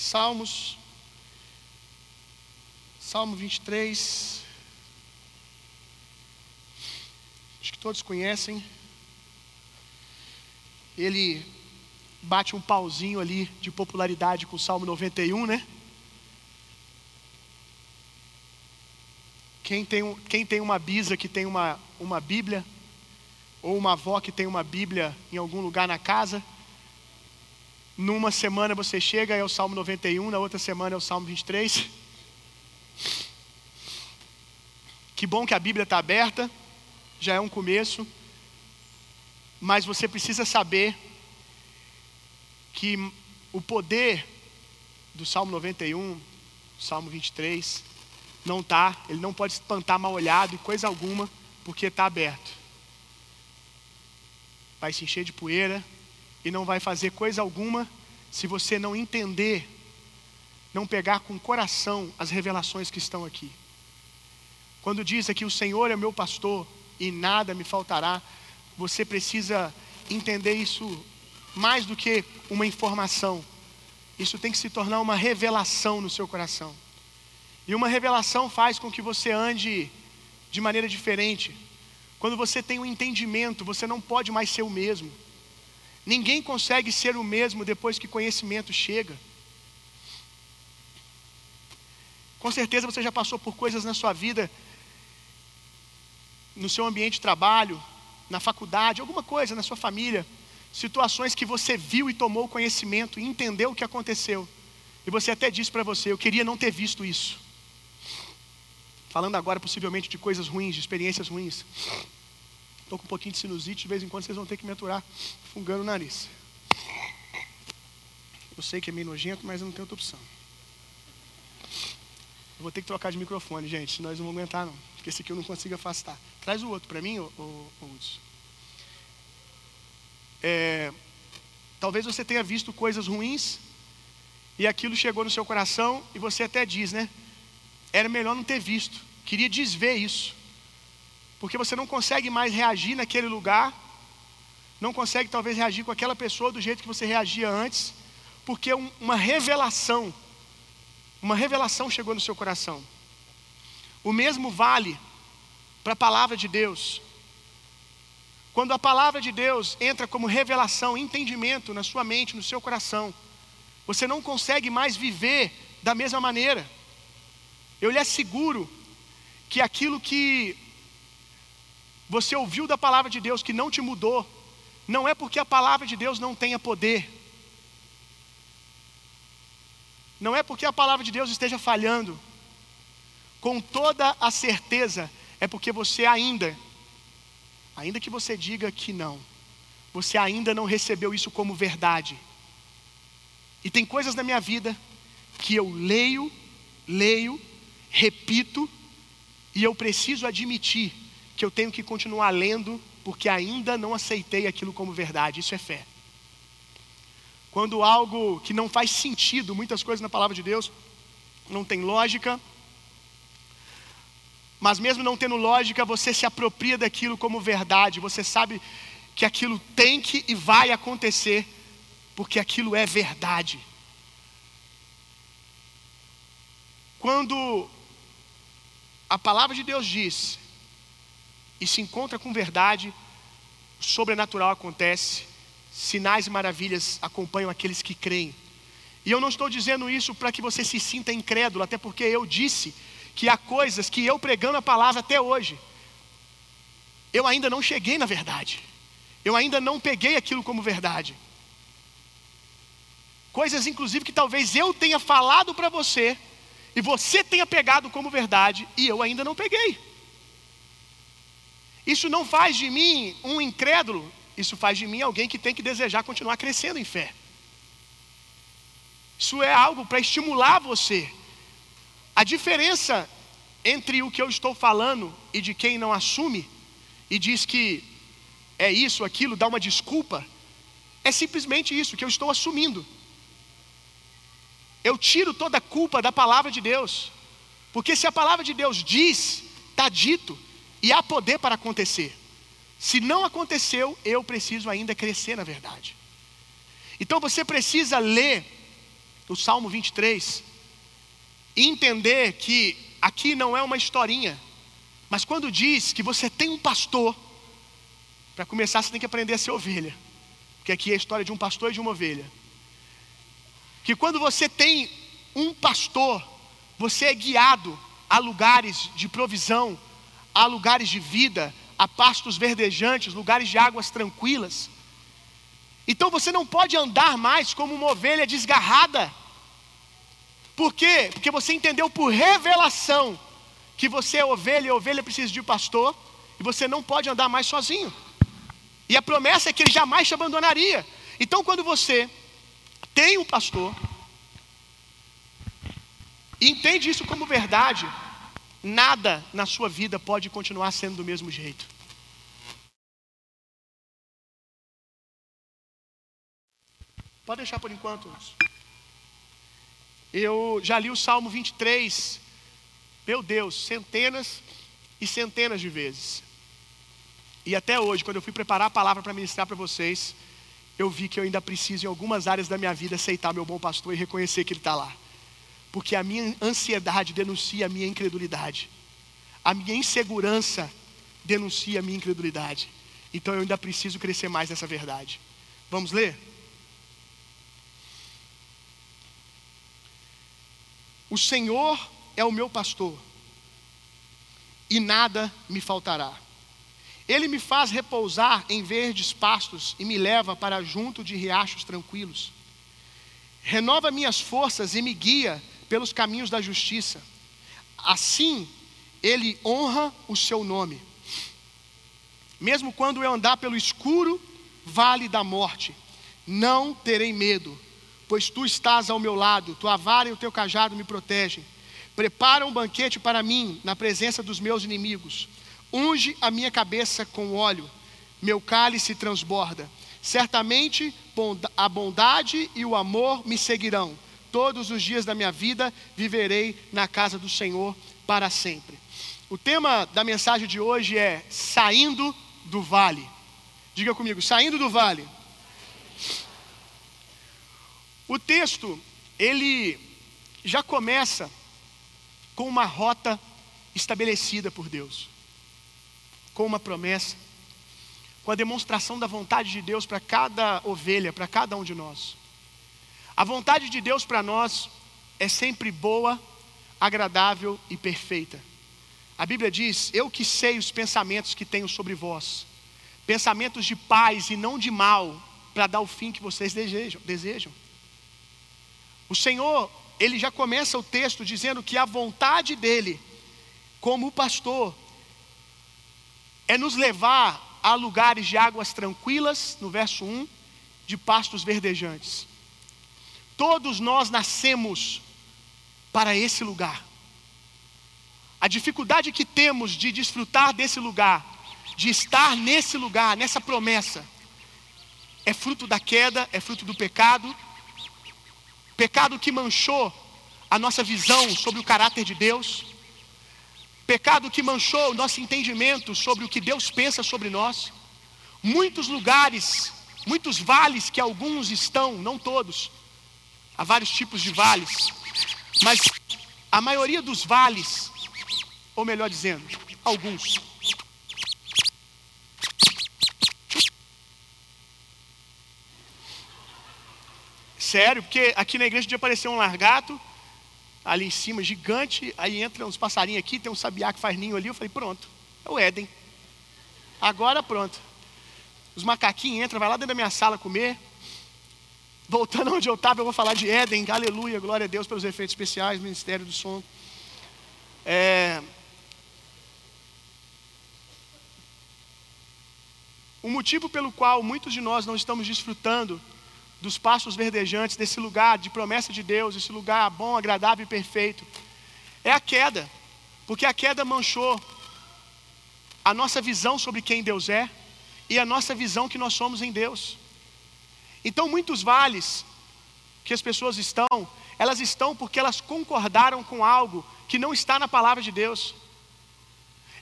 Salmos, Salmo 23. Acho que todos conhecem. Ele bate um pauzinho ali de popularidade com o Salmo 91, né? Quem tem, quem tem uma bisa que tem uma, uma Bíblia, ou uma avó que tem uma Bíblia em algum lugar na casa, numa semana você chega é o Salmo 91, na outra semana é o Salmo 23. Que bom que a Bíblia está aberta, já é um começo, mas você precisa saber que o poder do Salmo 91, Salmo 23, não está, ele não pode espantar mal olhado e coisa alguma, porque está aberto. Vai se encher de poeira e não vai fazer coisa alguma se você não entender, não pegar com coração as revelações que estão aqui. Quando diz aqui o Senhor é meu pastor e nada me faltará, você precisa entender isso mais do que uma informação. Isso tem que se tornar uma revelação no seu coração. E uma revelação faz com que você ande de maneira diferente. Quando você tem um entendimento, você não pode mais ser o mesmo. Ninguém consegue ser o mesmo depois que conhecimento chega. Com certeza você já passou por coisas na sua vida, no seu ambiente de trabalho, na faculdade, alguma coisa na sua família, situações que você viu e tomou conhecimento e entendeu o que aconteceu. E você até disse para você: Eu queria não ter visto isso. Falando agora possivelmente de coisas ruins, de experiências ruins. Estou com um pouquinho de sinusite, de vez em quando vocês vão ter que me aturar fungando o nariz. Eu sei que é meio nojento, mas eu não tenho outra opção. Eu vou ter que trocar de microfone, gente, senão nós não vamos aguentar não. Porque esse aqui eu não consigo afastar. Traz o outro para mim, ô é, talvez você tenha visto coisas ruins e aquilo chegou no seu coração e você até diz, né? Era melhor não ter visto. Queria desver isso. Porque você não consegue mais reagir naquele lugar, não consegue talvez reagir com aquela pessoa do jeito que você reagia antes, porque um, uma revelação, uma revelação chegou no seu coração. O mesmo vale para a palavra de Deus. Quando a palavra de Deus entra como revelação, entendimento na sua mente, no seu coração, você não consegue mais viver da mesma maneira. Eu lhe asseguro que aquilo que você ouviu da palavra de Deus que não te mudou, não é porque a palavra de Deus não tenha poder, não é porque a palavra de Deus esteja falhando, com toda a certeza, é porque você ainda, ainda que você diga que não, você ainda não recebeu isso como verdade. E tem coisas na minha vida que eu leio, leio, repito, e eu preciso admitir que eu tenho que continuar lendo, porque ainda não aceitei aquilo como verdade. Isso é fé. Quando algo que não faz sentido, muitas coisas na palavra de Deus, não tem lógica, mas mesmo não tendo lógica, você se apropria daquilo como verdade, você sabe que aquilo tem que e vai acontecer, porque aquilo é verdade. Quando a palavra de Deus diz e se encontra com verdade, o sobrenatural acontece, sinais e maravilhas acompanham aqueles que creem. E eu não estou dizendo isso para que você se sinta incrédulo, até porque eu disse que há coisas que eu pregando a palavra até hoje, eu ainda não cheguei na verdade, eu ainda não peguei aquilo como verdade. Coisas, inclusive, que talvez eu tenha falado para você, e você tenha pegado como verdade, e eu ainda não peguei. Isso não faz de mim um incrédulo, isso faz de mim alguém que tem que desejar continuar crescendo em fé. Isso é algo para estimular você. A diferença entre o que eu estou falando e de quem não assume e diz que é isso, aquilo, dá uma desculpa, é simplesmente isso que eu estou assumindo. Eu tiro toda a culpa da palavra de Deus, porque se a palavra de Deus diz, está dito, e há poder para acontecer. Se não aconteceu, eu preciso ainda crescer na verdade. Então você precisa ler no Salmo 23, e entender que aqui não é uma historinha, mas quando diz que você tem um pastor, para começar você tem que aprender a ser ovelha, porque aqui é a história de um pastor e de uma ovelha. Que quando você tem um pastor, você é guiado a lugares de provisão, a lugares de vida, a pastos verdejantes, lugares de águas tranquilas. Então você não pode andar mais como uma ovelha desgarrada. Por quê? Porque você entendeu por revelação que você é ovelha e ovelha precisa de pastor, e você não pode andar mais sozinho. E a promessa é que ele jamais te abandonaria. Então, quando você tem um pastor, e entende isso como verdade, nada na sua vida pode continuar sendo do mesmo jeito. Pode deixar por enquanto. Eu já li o Salmo 23, meu Deus, centenas e centenas de vezes. E até hoje, quando eu fui preparar a palavra para ministrar para vocês, eu vi que eu ainda preciso, em algumas áreas da minha vida, aceitar meu bom pastor e reconhecer que ele está lá porque a minha ansiedade denuncia a minha incredulidade, a minha insegurança denuncia a minha incredulidade. Então eu ainda preciso crescer mais nessa verdade. Vamos ler? O Senhor é o meu pastor, e nada me faltará. Ele me faz repousar em verdes pastos e me leva para junto de riachos tranquilos. Renova minhas forças e me guia pelos caminhos da justiça. Assim, ele honra o seu nome. Mesmo quando eu andar pelo escuro vale da morte, não terei medo, pois tu estás ao meu lado, tua vara e o teu cajado me protegem. Prepara um banquete para mim na presença dos meus inimigos. Unge a minha cabeça com óleo, meu cálice transborda. Certamente a bondade e o amor me seguirão todos os dias da minha vida viverei na casa do Senhor para sempre. O tema da mensagem de hoje é saindo do vale. Diga comigo, saindo do vale. O texto, ele já começa com uma rota estabelecida por Deus, com uma promessa, com a demonstração da vontade de Deus para cada ovelha, para cada um de nós. A vontade de Deus para nós é sempre boa, agradável e perfeita. A Bíblia diz: Eu que sei os pensamentos que tenho sobre vós, pensamentos de paz e não de mal, para dar o fim que vocês desejam. desejam. O Senhor, ele já começa o texto dizendo que a vontade dele, como pastor, é nos levar a lugares de águas tranquilas, no verso 1, de pastos verdejantes. Todos nós nascemos para esse lugar. A dificuldade que temos de desfrutar desse lugar, de estar nesse lugar, nessa promessa, é fruto da queda, é fruto do pecado. Pecado que manchou a nossa visão sobre o caráter de Deus. Pecado que manchou o nosso entendimento sobre o que Deus pensa sobre nós. Muitos lugares, muitos vales que alguns estão, não todos, Há vários tipos de vales, mas a maioria dos vales, ou melhor dizendo, alguns, Sério, porque aqui na igreja podia aparecer um largato, ali em cima, gigante, aí entra uns passarinhos aqui, tem um sabiá que faz ninho ali, eu falei, pronto, é o Éden. Agora pronto. Os macaquinhos entram, vai lá dentro da minha sala comer. Voltando onde eu estava, eu vou falar de Éden, aleluia, glória a Deus pelos efeitos especiais, Ministério do Som. É... O motivo pelo qual muitos de nós não estamos desfrutando dos passos verdejantes, desse lugar de promessa de Deus, esse lugar bom, agradável e perfeito, é a queda, porque a queda manchou a nossa visão sobre quem Deus é e a nossa visão que nós somos em Deus. Então, muitos vales que as pessoas estão, elas estão porque elas concordaram com algo que não está na palavra de Deus.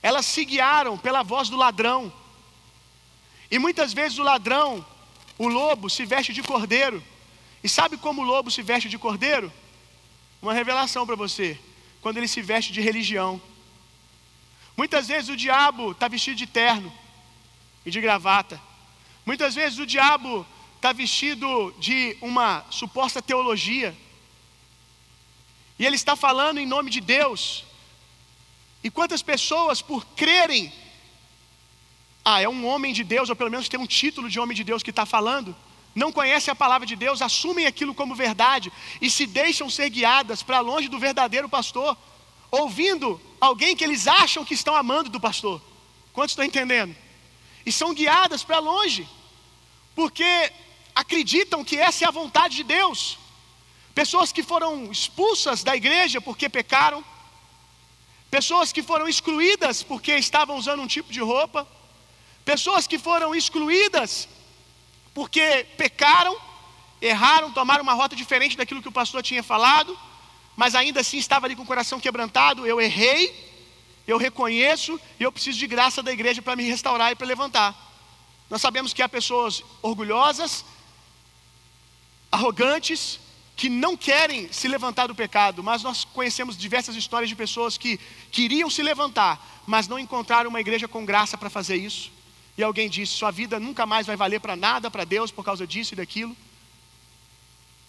Elas se guiaram pela voz do ladrão. E muitas vezes o ladrão, o lobo, se veste de cordeiro E sabe como o lobo se veste de cordeiro? Uma revelação para você. Quando ele se veste de religião. Muitas vezes o diabo está vestido de terno e de gravata. Muitas vezes o diabo está vestido de uma suposta teologia. E ele está falando em nome de Deus. E quantas pessoas, por crerem, ah, é um homem de Deus, ou pelo menos tem um título de homem de Deus que está falando, não conhecem a palavra de Deus, assumem aquilo como verdade e se deixam ser guiadas para longe do verdadeiro pastor, ouvindo alguém que eles acham que estão amando do pastor. Quantos estão entendendo? E são guiadas para longe, porque acreditam que essa é a vontade de Deus. Pessoas que foram expulsas da igreja porque pecaram, pessoas que foram excluídas porque estavam usando um tipo de roupa, pessoas que foram excluídas porque pecaram, erraram, tomaram uma rota diferente daquilo que o pastor tinha falado, mas ainda assim estava ali com o coração quebrantado. Eu errei, eu reconheço e eu preciso de graça da igreja para me restaurar e para levantar. Nós sabemos que há pessoas orgulhosas, arrogantes, que não querem se levantar do pecado, mas nós conhecemos diversas histórias de pessoas que queriam se levantar, mas não encontraram uma igreja com graça para fazer isso e alguém disse: sua vida nunca mais vai valer para nada para Deus por causa disso e daquilo.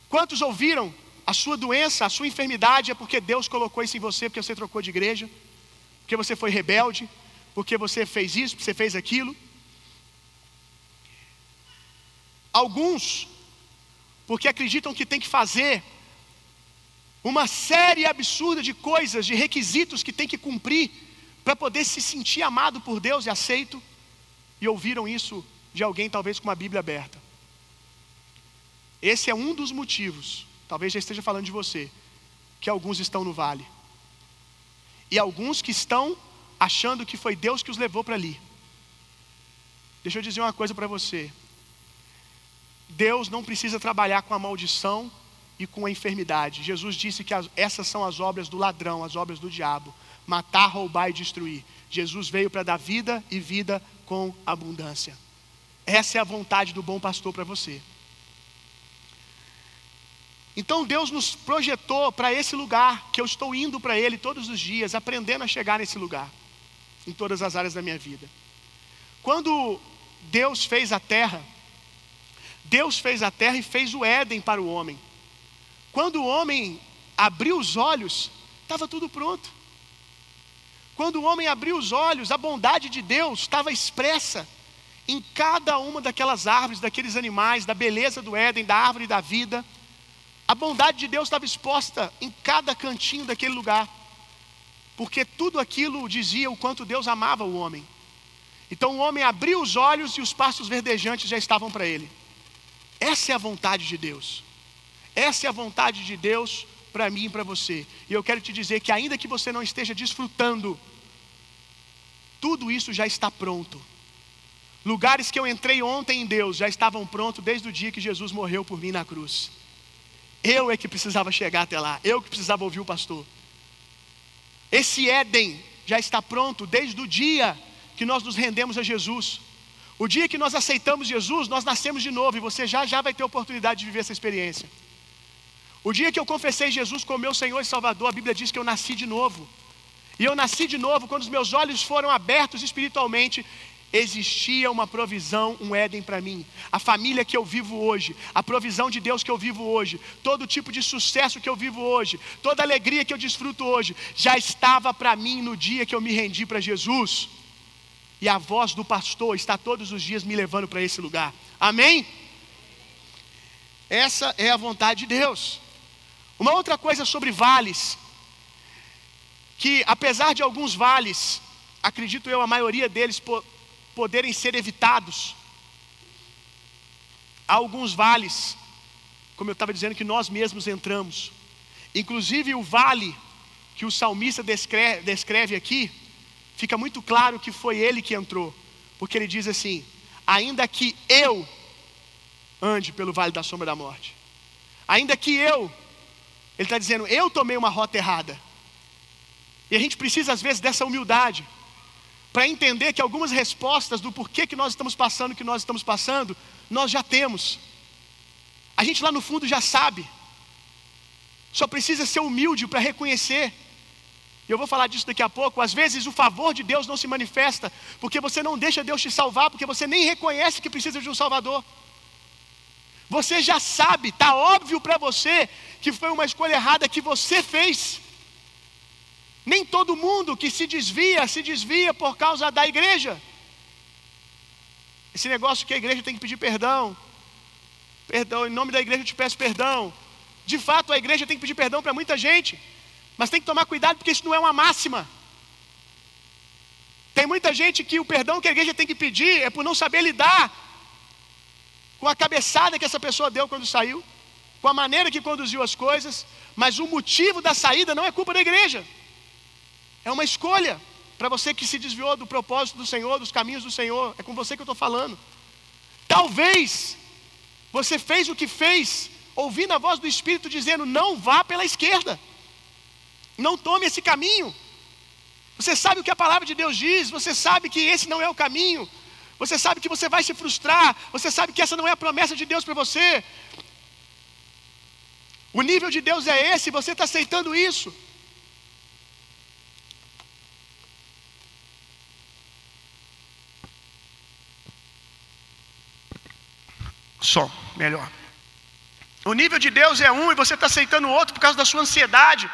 Quantos ouviram a sua doença, a sua enfermidade é porque Deus colocou isso em você, porque você trocou de igreja, porque você foi rebelde, porque você fez isso, porque você fez aquilo. Alguns, porque acreditam que tem que fazer uma série absurda de coisas, de requisitos que tem que cumprir para poder se sentir amado por Deus e aceito e ouviram isso de alguém, talvez com uma Bíblia aberta. Esse é um dos motivos, talvez já esteja falando de você, que alguns estão no vale. E alguns que estão achando que foi Deus que os levou para ali. Deixa eu dizer uma coisa para você. Deus não precisa trabalhar com a maldição e com a enfermidade. Jesus disse que as, essas são as obras do ladrão, as obras do diabo: matar, roubar e destruir. Jesus veio para dar vida e vida com abundância. Essa é a vontade do bom pastor para você. Então Deus nos projetou para esse lugar que eu estou indo para Ele todos os dias, aprendendo a chegar nesse lugar, em todas as áreas da minha vida. Quando Deus fez a terra, Deus fez a terra e fez o Éden para o homem. Quando o homem abriu os olhos, estava tudo pronto. Quando o homem abriu os olhos, a bondade de Deus estava expressa em cada uma daquelas árvores, daqueles animais, da beleza do Éden, da árvore da vida. A bondade de Deus estava exposta em cada cantinho daquele lugar, porque tudo aquilo dizia o quanto Deus amava o homem. Então o homem abriu os olhos e os pastos verdejantes já estavam para ele. Essa é a vontade de Deus. Essa é a vontade de Deus para mim e para você. E eu quero te dizer que, ainda que você não esteja desfrutando, tudo isso já está pronto. Lugares que eu entrei ontem em Deus já estavam prontos desde o dia que Jesus morreu por mim na cruz. Eu é que precisava chegar até lá, eu que precisava ouvir o pastor. Esse Éden já está pronto desde o dia que nós nos rendemos a Jesus. O dia que nós aceitamos Jesus, nós nascemos de novo e você já já vai ter oportunidade de viver essa experiência. O dia que eu confessei Jesus como meu Senhor e Salvador, a Bíblia diz que eu nasci de novo. E eu nasci de novo quando os meus olhos foram abertos espiritualmente. Existia uma provisão, um Éden para mim. A família que eu vivo hoje, a provisão de Deus que eu vivo hoje, todo tipo de sucesso que eu vivo hoje, toda alegria que eu desfruto hoje, já estava para mim no dia que eu me rendi para Jesus. E a voz do pastor está todos os dias me levando para esse lugar. Amém? Essa é a vontade de Deus. Uma outra coisa sobre vales, que apesar de alguns vales, acredito eu, a maioria deles po poderem ser evitados, há alguns vales, como eu estava dizendo, que nós mesmos entramos. Inclusive o vale que o salmista descreve, descreve aqui, fica muito claro que foi ele que entrou, porque ele diz assim: ainda que eu ande pelo vale da sombra da morte, ainda que eu ele está dizendo: eu tomei uma rota errada. E a gente precisa, às vezes, dessa humildade para entender que algumas respostas do porquê que nós estamos passando o que nós estamos passando, nós já temos. A gente lá no fundo já sabe. Só precisa ser humilde para reconhecer. E eu vou falar disso daqui a pouco. Às vezes o favor de Deus não se manifesta porque você não deixa Deus te salvar, porque você nem reconhece que precisa de um Salvador. Você já sabe, está óbvio para você que foi uma escolha errada que você fez. Nem todo mundo que se desvia, se desvia por causa da igreja. Esse negócio que a igreja tem que pedir perdão. Perdão, em nome da igreja eu te peço perdão. De fato, a igreja tem que pedir perdão para muita gente. Mas tem que tomar cuidado porque isso não é uma máxima. Tem muita gente que o perdão que a igreja tem que pedir é por não saber lidar com a cabeçada que essa pessoa deu quando saiu, com a maneira que conduziu as coisas, mas o motivo da saída não é culpa da igreja. É uma escolha para você que se desviou do propósito do Senhor, dos caminhos do Senhor. É com você que eu estou falando. Talvez você fez o que fez, ouvindo a voz do Espírito dizendo: não vá pela esquerda, não tome esse caminho. Você sabe o que a palavra de Deus diz, você sabe que esse não é o caminho, você sabe que você vai se frustrar, você sabe que essa não é a promessa de Deus para você. O nível de Deus é esse, você está aceitando isso. Som, melhor. O nível de Deus é um e você está aceitando o outro por causa da sua ansiedade,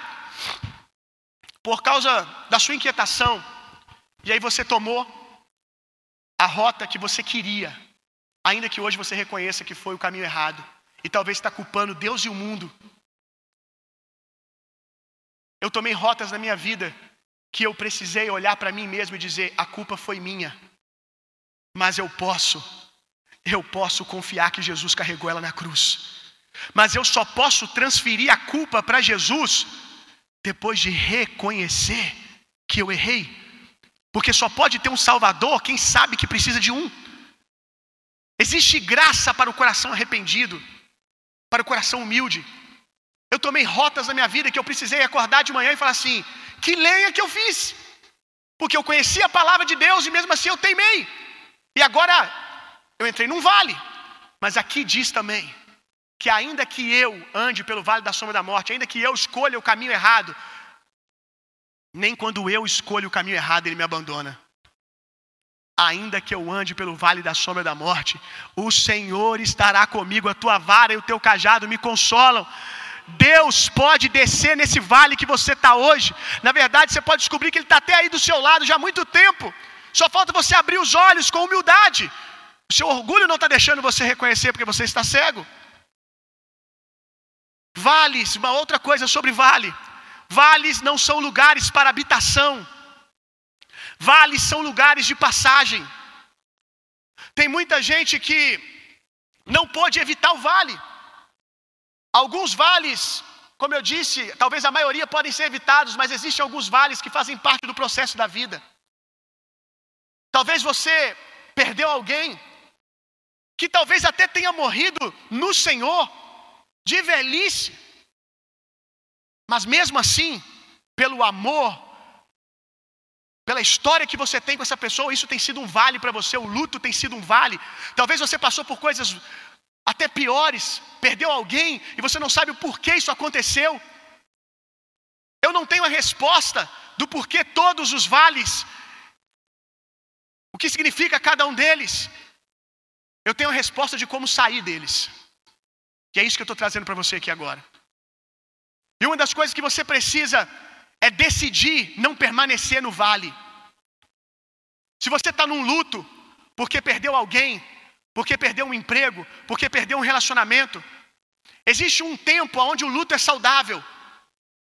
por causa da sua inquietação. E aí você tomou a rota que você queria, ainda que hoje você reconheça que foi o caminho errado. E talvez está culpando Deus e o mundo. Eu tomei rotas na minha vida que eu precisei olhar para mim mesmo e dizer: a culpa foi minha, mas eu posso eu posso confiar que Jesus carregou ela na cruz. Mas eu só posso transferir a culpa para Jesus depois de reconhecer que eu errei. Porque só pode ter um Salvador quem sabe que precisa de um. Existe graça para o coração arrependido, para o coração humilde. Eu tomei rotas na minha vida que eu precisei acordar de manhã e falar assim: que lenha que eu fiz? Porque eu conhecia a palavra de Deus e mesmo assim eu teimei. E agora eu entrei num vale. Mas aqui diz também que ainda que eu ande pelo vale da sombra da morte, ainda que eu escolha o caminho errado, nem quando eu escolho o caminho errado ele me abandona. Ainda que eu ande pelo vale da sombra da morte, o Senhor estará comigo, a tua vara e o teu cajado me consolam. Deus pode descer nesse vale que você está hoje. Na verdade, você pode descobrir que Ele está até aí do seu lado já há muito tempo. Só falta você abrir os olhos com humildade. O seu orgulho não está deixando você reconhecer porque você está cego. Vales, uma outra coisa sobre vale. Vales não são lugares para habitação. Vales são lugares de passagem. Tem muita gente que não pode evitar o vale. Alguns vales, como eu disse, talvez a maioria podem ser evitados, mas existem alguns vales que fazem parte do processo da vida. Talvez você perdeu alguém que talvez até tenha morrido no Senhor, de velhice, mas mesmo assim, pelo amor, pela história que você tem com essa pessoa, isso tem sido um vale para você, o luto tem sido um vale. Talvez você passou por coisas até piores, perdeu alguém e você não sabe o porquê isso aconteceu. Eu não tenho a resposta do porquê todos os vales, o que significa cada um deles. Eu tenho a resposta de como sair deles. E é isso que eu estou trazendo para você aqui agora. E uma das coisas que você precisa é decidir não permanecer no vale. Se você está num luto porque perdeu alguém, porque perdeu um emprego, porque perdeu um relacionamento, existe um tempo onde o luto é saudável.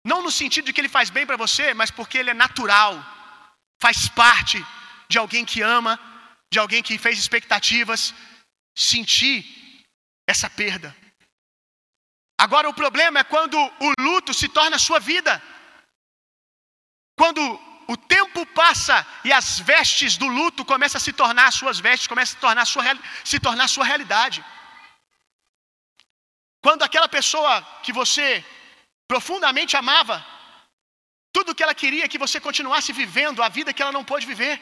Não no sentido de que ele faz bem para você, mas porque ele é natural, faz parte de alguém que ama, de alguém que fez expectativas, sentir essa perda. Agora o problema é quando o luto se torna sua vida. Quando o tempo passa e as vestes do luto começam a se tornar as suas vestes, começam a se tornar sua, se tornar sua realidade. Quando aquela pessoa que você profundamente amava, tudo que ela queria é que você continuasse vivendo a vida que ela não pôde viver.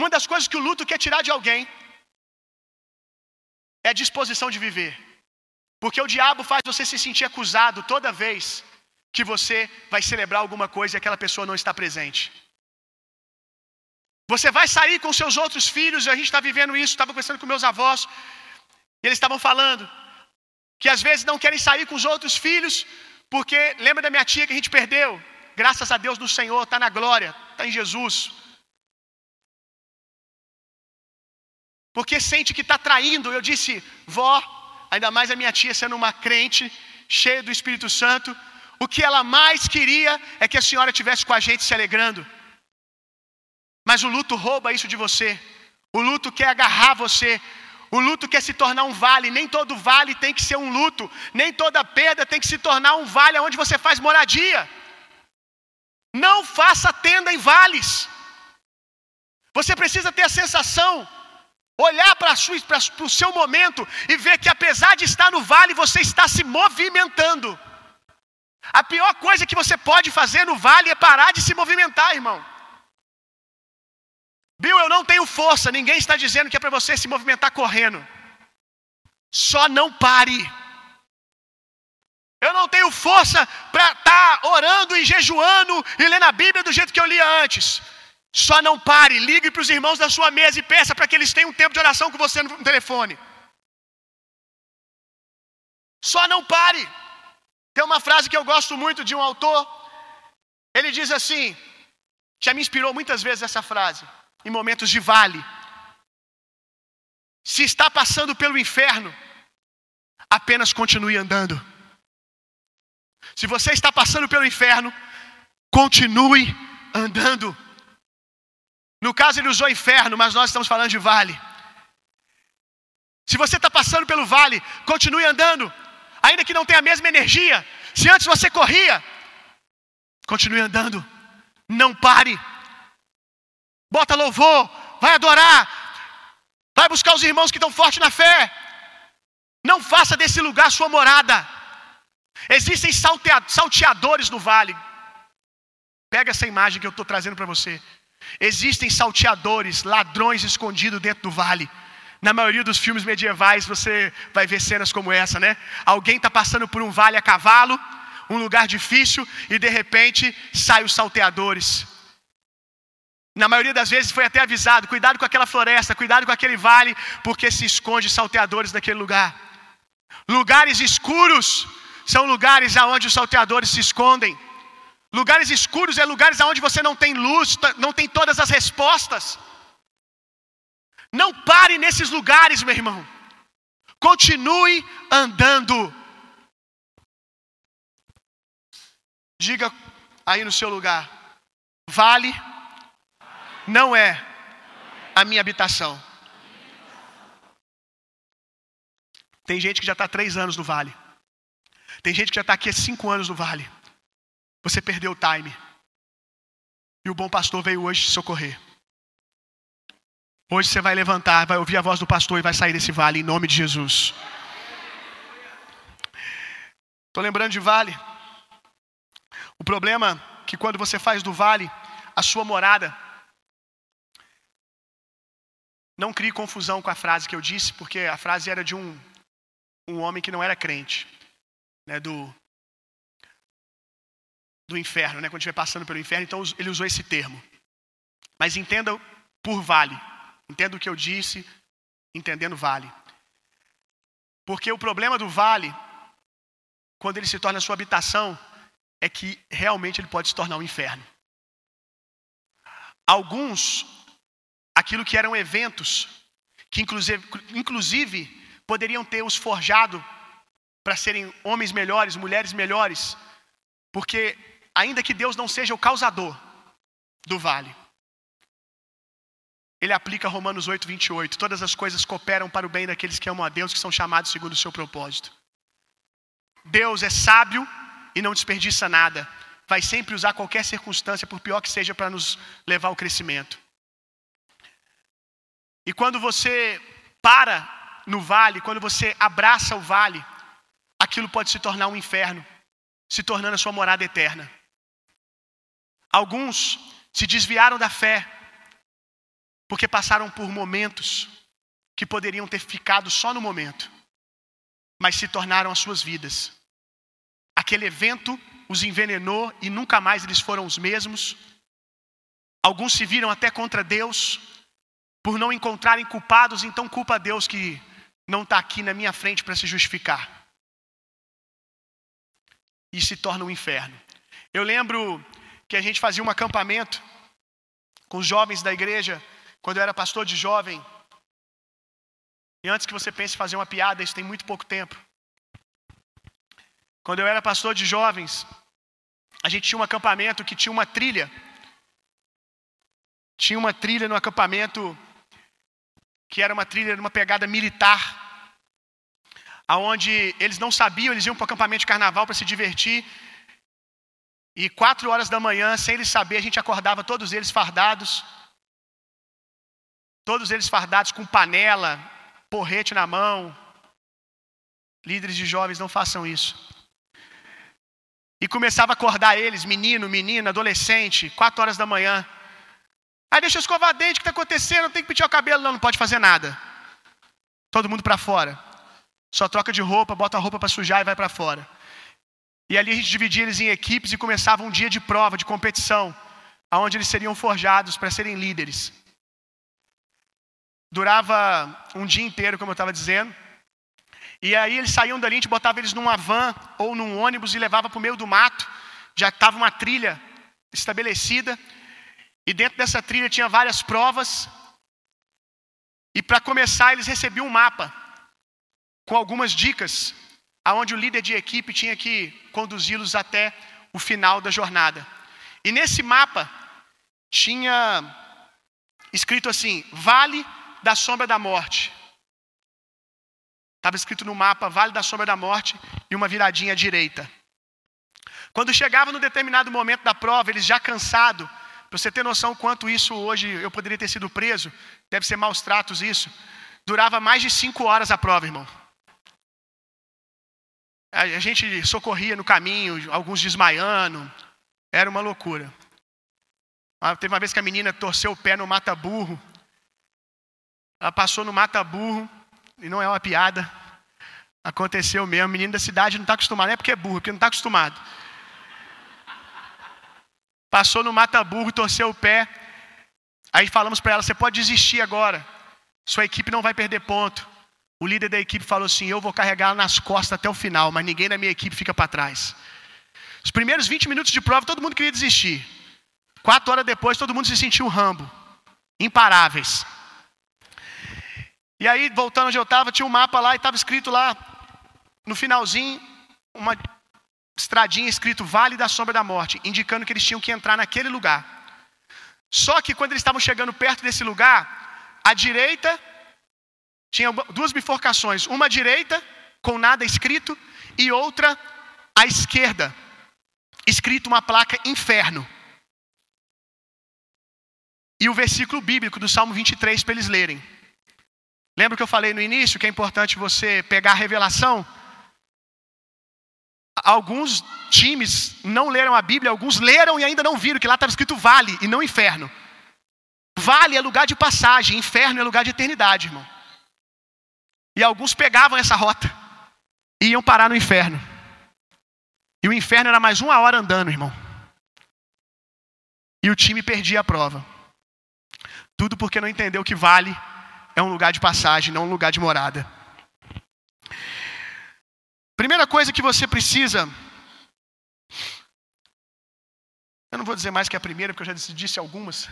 Uma das coisas que o luto quer tirar de alguém é a disposição de viver. Porque o diabo faz você se sentir acusado toda vez que você vai celebrar alguma coisa e aquela pessoa não está presente. Você vai sair com seus outros filhos, a gente está vivendo isso, estava conversando com meus avós, e eles estavam falando que às vezes não querem sair com os outros filhos, porque lembra da minha tia que a gente perdeu? Graças a Deus no Senhor, está na glória, está em Jesus. Porque sente que está traindo. Eu disse, vó, ainda mais a minha tia sendo uma crente, cheia do Espírito Santo, o que ela mais queria é que a senhora estivesse com a gente se alegrando. Mas o luto rouba isso de você. O luto quer agarrar você. O luto quer se tornar um vale. Nem todo vale tem que ser um luto. Nem toda perda tem que se tornar um vale onde você faz moradia. Não faça tenda em vales. Você precisa ter a sensação, olhar para o seu momento e ver que apesar de estar no vale, você está se movimentando. A pior coisa que você pode fazer no vale é parar de se movimentar, irmão. Bill, eu não tenho força. Ninguém está dizendo que é para você se movimentar correndo. Só não pare. Eu não tenho força para estar tá orando e jejuando e lendo a Bíblia do jeito que eu lia antes. Só não pare, ligue para os irmãos da sua mesa e peça para que eles tenham um tempo de oração com você no telefone. Só não pare. Tem uma frase que eu gosto muito de um autor. Ele diz assim: já me inspirou muitas vezes essa frase, em momentos de vale. Se está passando pelo inferno, apenas continue andando. Se você está passando pelo inferno, continue andando. No caso, ele usou inferno, mas nós estamos falando de vale. Se você está passando pelo vale, continue andando, ainda que não tenha a mesma energia. Se antes você corria, continue andando, não pare. Bota louvor, vai adorar, vai buscar os irmãos que estão fortes na fé. Não faça desse lugar sua morada. Existem salteadores no vale. Pega essa imagem que eu estou trazendo para você. Existem salteadores, ladrões escondidos dentro do vale. Na maioria dos filmes medievais você vai ver cenas como essa, né? Alguém está passando por um vale a cavalo, um lugar difícil, e de repente saem os salteadores. Na maioria das vezes foi até avisado: cuidado com aquela floresta, cuidado com aquele vale, porque se esconde salteadores naquele lugar. Lugares escuros são lugares aonde os salteadores se escondem. Lugares escuros é lugares onde você não tem luz, não tem todas as respostas. Não pare nesses lugares, meu irmão. Continue andando. Diga aí no seu lugar: Vale não é a minha habitação. Tem gente que já está três anos no vale. Tem gente que já está aqui há cinco anos no vale. Você perdeu o time. E o bom pastor veio hoje te socorrer. Hoje você vai levantar, vai ouvir a voz do pastor e vai sair desse vale em nome de Jesus. Estou lembrando de vale. O problema é que quando você faz do vale a sua morada, não crie confusão com a frase que eu disse, porque a frase era de um, um homem que não era crente, né, do do inferno, né? quando estiver passando pelo inferno, então ele usou esse termo. Mas entenda por vale. Entenda o que eu disse, entendendo vale. Porque o problema do vale, quando ele se torna sua habitação, é que realmente ele pode se tornar um inferno. Alguns, aquilo que eram eventos, que inclusive, inclusive poderiam ter os forjado para serem homens melhores, mulheres melhores, porque ainda que Deus não seja o causador do vale. Ele aplica Romanos 8, 28. Todas as coisas cooperam para o bem daqueles que amam a Deus, que são chamados segundo o seu propósito. Deus é sábio e não desperdiça nada. Vai sempre usar qualquer circunstância, por pior que seja, para nos levar ao crescimento. E quando você para no vale, quando você abraça o vale, aquilo pode se tornar um inferno, se tornando a sua morada eterna. Alguns se desviaram da fé porque passaram por momentos que poderiam ter ficado só no momento, mas se tornaram as suas vidas. Aquele evento os envenenou e nunca mais eles foram os mesmos. Alguns se viram até contra Deus por não encontrarem culpados, então culpa a Deus que não está aqui na minha frente para se justificar. E se torna um inferno. Eu lembro que a gente fazia um acampamento com os jovens da igreja, quando eu era pastor de jovem. E antes que você pense em fazer uma piada, isso tem muito pouco tempo. Quando eu era pastor de jovens, a gente tinha um acampamento que tinha uma trilha. Tinha uma trilha no acampamento que era uma trilha numa pegada militar, aonde eles não sabiam, eles iam para o acampamento de carnaval para se divertir, e quatro horas da manhã, sem eles saber, a gente acordava todos eles fardados. Todos eles fardados com panela, porrete na mão. Líderes de jovens, não façam isso. E começava a acordar eles, menino, menina, adolescente, quatro horas da manhã. Aí deixa eu escovar dente, o que está acontecendo? Tem que pentear o cabelo, não, não pode fazer nada. Todo mundo para fora. Só troca de roupa, bota a roupa para sujar e vai para fora. E ali a gente dividia eles em equipes e começava um dia de prova, de competição, aonde eles seriam forjados para serem líderes. Durava um dia inteiro, como eu estava dizendo. E aí eles saíam dali, a gente botava eles numa van ou num ônibus e levava para o meio do mato. Já estava uma trilha estabelecida. E dentro dessa trilha tinha várias provas. E para começar, eles recebiam um mapa com algumas dicas aonde o líder de equipe tinha que conduzi-los até o final da jornada. E nesse mapa tinha escrito assim: Vale da Sombra da Morte. Estava escrito no mapa Vale da Sombra da Morte e uma viradinha à direita. Quando chegava no determinado momento da prova, eles já cansados, para você ter noção quanto isso hoje eu poderia ter sido preso, deve ser maus tratos isso, durava mais de cinco horas a prova, irmão. A gente socorria no caminho, alguns desmaiando. Era uma loucura. Ah, teve uma vez que a menina torceu o pé no mata-burro. Ela passou no mata-burro, e não é uma piada. Aconteceu mesmo. Menino da cidade não está acostumado. Não é porque é burro, porque não está acostumado. Passou no mata-burro, torceu o pé. Aí falamos para ela: você pode desistir agora. Sua equipe não vai perder ponto. O líder da equipe falou assim: Eu vou carregar nas costas até o final, mas ninguém da minha equipe fica para trás. Os primeiros 20 minutos de prova, todo mundo queria desistir. Quatro horas depois, todo mundo se sentiu rambo, imparáveis. E aí, voltando onde eu estava, tinha um mapa lá e estava escrito lá, no finalzinho, uma estradinha escrito Vale da Sombra da Morte, indicando que eles tinham que entrar naquele lugar. Só que quando eles estavam chegando perto desse lugar, à direita tinha duas bifurcações, uma à direita, com nada escrito, e outra à esquerda, escrito uma placa inferno. E o versículo bíblico do Salmo 23 para eles lerem. Lembra que eu falei no início que é importante você pegar a revelação? Alguns times não leram a Bíblia, alguns leram e ainda não viram que lá estava escrito vale e não inferno. Vale é lugar de passagem, inferno é lugar de eternidade, irmão. E alguns pegavam essa rota e iam parar no inferno. E o inferno era mais uma hora andando, irmão. E o time perdia a prova. Tudo porque não entendeu que vale é um lugar de passagem, não um lugar de morada. Primeira coisa que você precisa. Eu não vou dizer mais que a primeira, porque eu já disse algumas.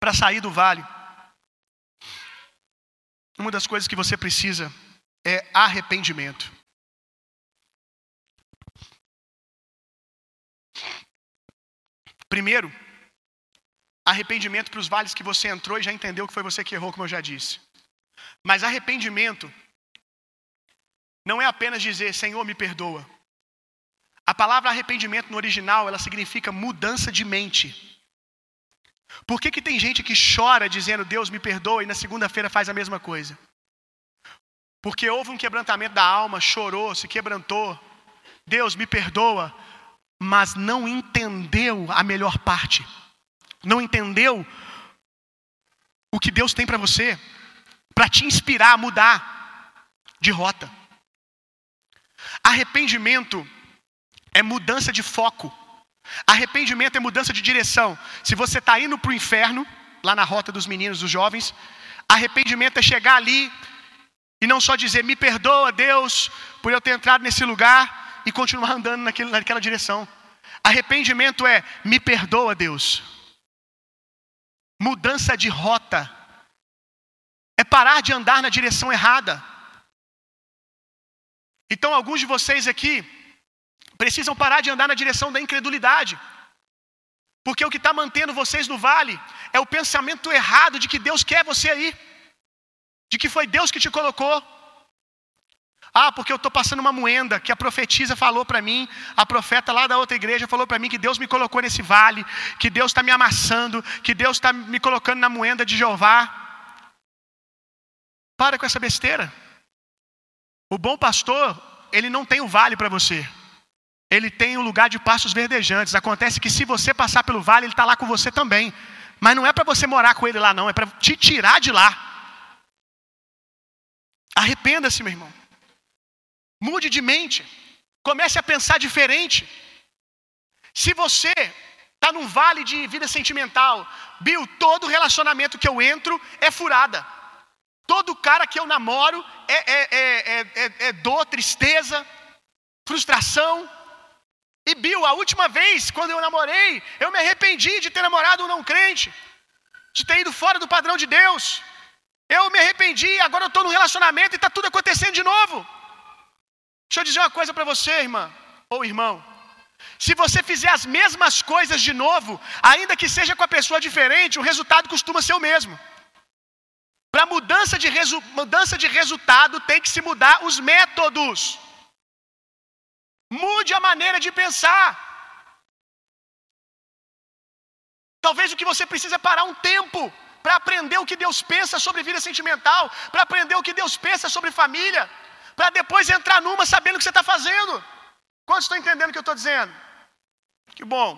Para sair do vale. Uma das coisas que você precisa é arrependimento. Primeiro, arrependimento para os vales que você entrou e já entendeu que foi você que errou, como eu já disse. Mas arrependimento não é apenas dizer Senhor, me perdoa. A palavra arrependimento no original, ela significa mudança de mente. Por que, que tem gente que chora dizendo Deus me perdoa e na segunda-feira faz a mesma coisa? Porque houve um quebrantamento da alma, chorou, se quebrantou. Deus me perdoa, mas não entendeu a melhor parte. Não entendeu o que Deus tem para você, para te inspirar a mudar de rota. Arrependimento é mudança de foco. Arrependimento é mudança de direção. Se você está indo para o inferno, lá na rota dos meninos, dos jovens, arrependimento é chegar ali e não só dizer, me perdoa, Deus, por eu ter entrado nesse lugar e continuar andando naquele, naquela direção. Arrependimento é, me perdoa, Deus. Mudança de rota é parar de andar na direção errada. Então, alguns de vocês aqui precisam parar de andar na direção da incredulidade. Porque o que está mantendo vocês no vale é o pensamento errado de que Deus quer você aí, de que foi Deus que te colocou. Ah, porque eu estou passando uma moenda que a profetisa falou para mim, a profeta lá da outra igreja falou para mim que Deus me colocou nesse vale, que Deus está me amassando, que Deus está me colocando na moenda de Jeová. Para com essa besteira. O bom pastor, ele não tem o vale para você. Ele tem um lugar de pastos verdejantes. Acontece que se você passar pelo vale, ele está lá com você também. Mas não é para você morar com ele lá, não. É para te tirar de lá. Arrependa-se, meu irmão. Mude de mente. Comece a pensar diferente. Se você está num vale de vida sentimental, Bill, todo relacionamento que eu entro é furada. Todo cara que eu namoro é, é, é, é, é dor, tristeza, frustração. E Bill, a última vez, quando eu namorei, eu me arrependi de ter namorado um não crente, de ter ido fora do padrão de Deus. Eu me arrependi, agora eu estou num relacionamento e está tudo acontecendo de novo. Deixa eu dizer uma coisa para você, irmã ou irmão. Se você fizer as mesmas coisas de novo, ainda que seja com a pessoa diferente, o resultado costuma ser o mesmo. Para mudança de, mudança de resultado, tem que se mudar os métodos. Mude a maneira de pensar. Talvez o que você precisa é parar um tempo para aprender o que Deus pensa sobre vida sentimental, para aprender o que Deus pensa sobre família, para depois entrar numa sabendo o que você está fazendo. Quantos estão entendendo o que eu estou dizendo? Que bom.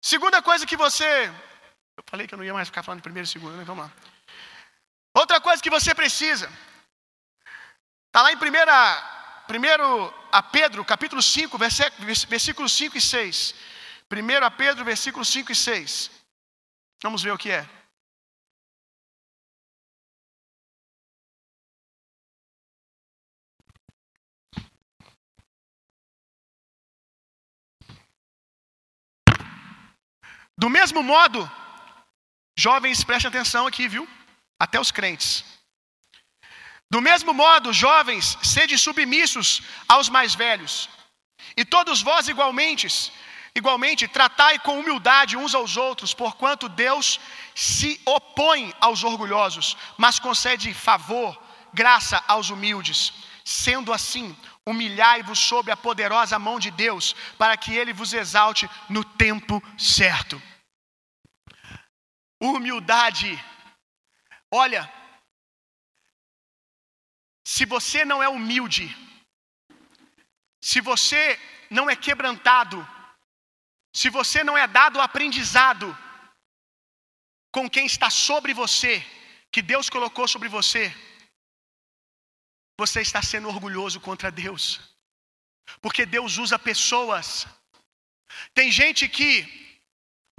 Segunda coisa que você. Eu falei que eu não ia mais ficar falando primeiro e segundo, né? Vamos lá. Outra coisa que você precisa. Está lá em primeira, primeiro a Pedro, capítulo 5, versículos 5 e 6. Primeiro a Pedro, versículos 5 e 6. Vamos ver o que é. Do mesmo modo, jovens, prestem atenção aqui, viu? Até os crentes. Do mesmo modo, jovens, sede submissos aos mais velhos. E todos vós igualmente, igualmente tratai com humildade uns aos outros, porquanto Deus se opõe aos orgulhosos, mas concede favor, graça aos humildes. Sendo assim, humilhai-vos sob a poderosa mão de Deus, para que ele vos exalte no tempo certo. Humildade. Olha, se você não é humilde, se você não é quebrantado, se você não é dado aprendizado com quem está sobre você, que Deus colocou sobre você, você está sendo orgulhoso contra Deus. Porque Deus usa pessoas. Tem gente que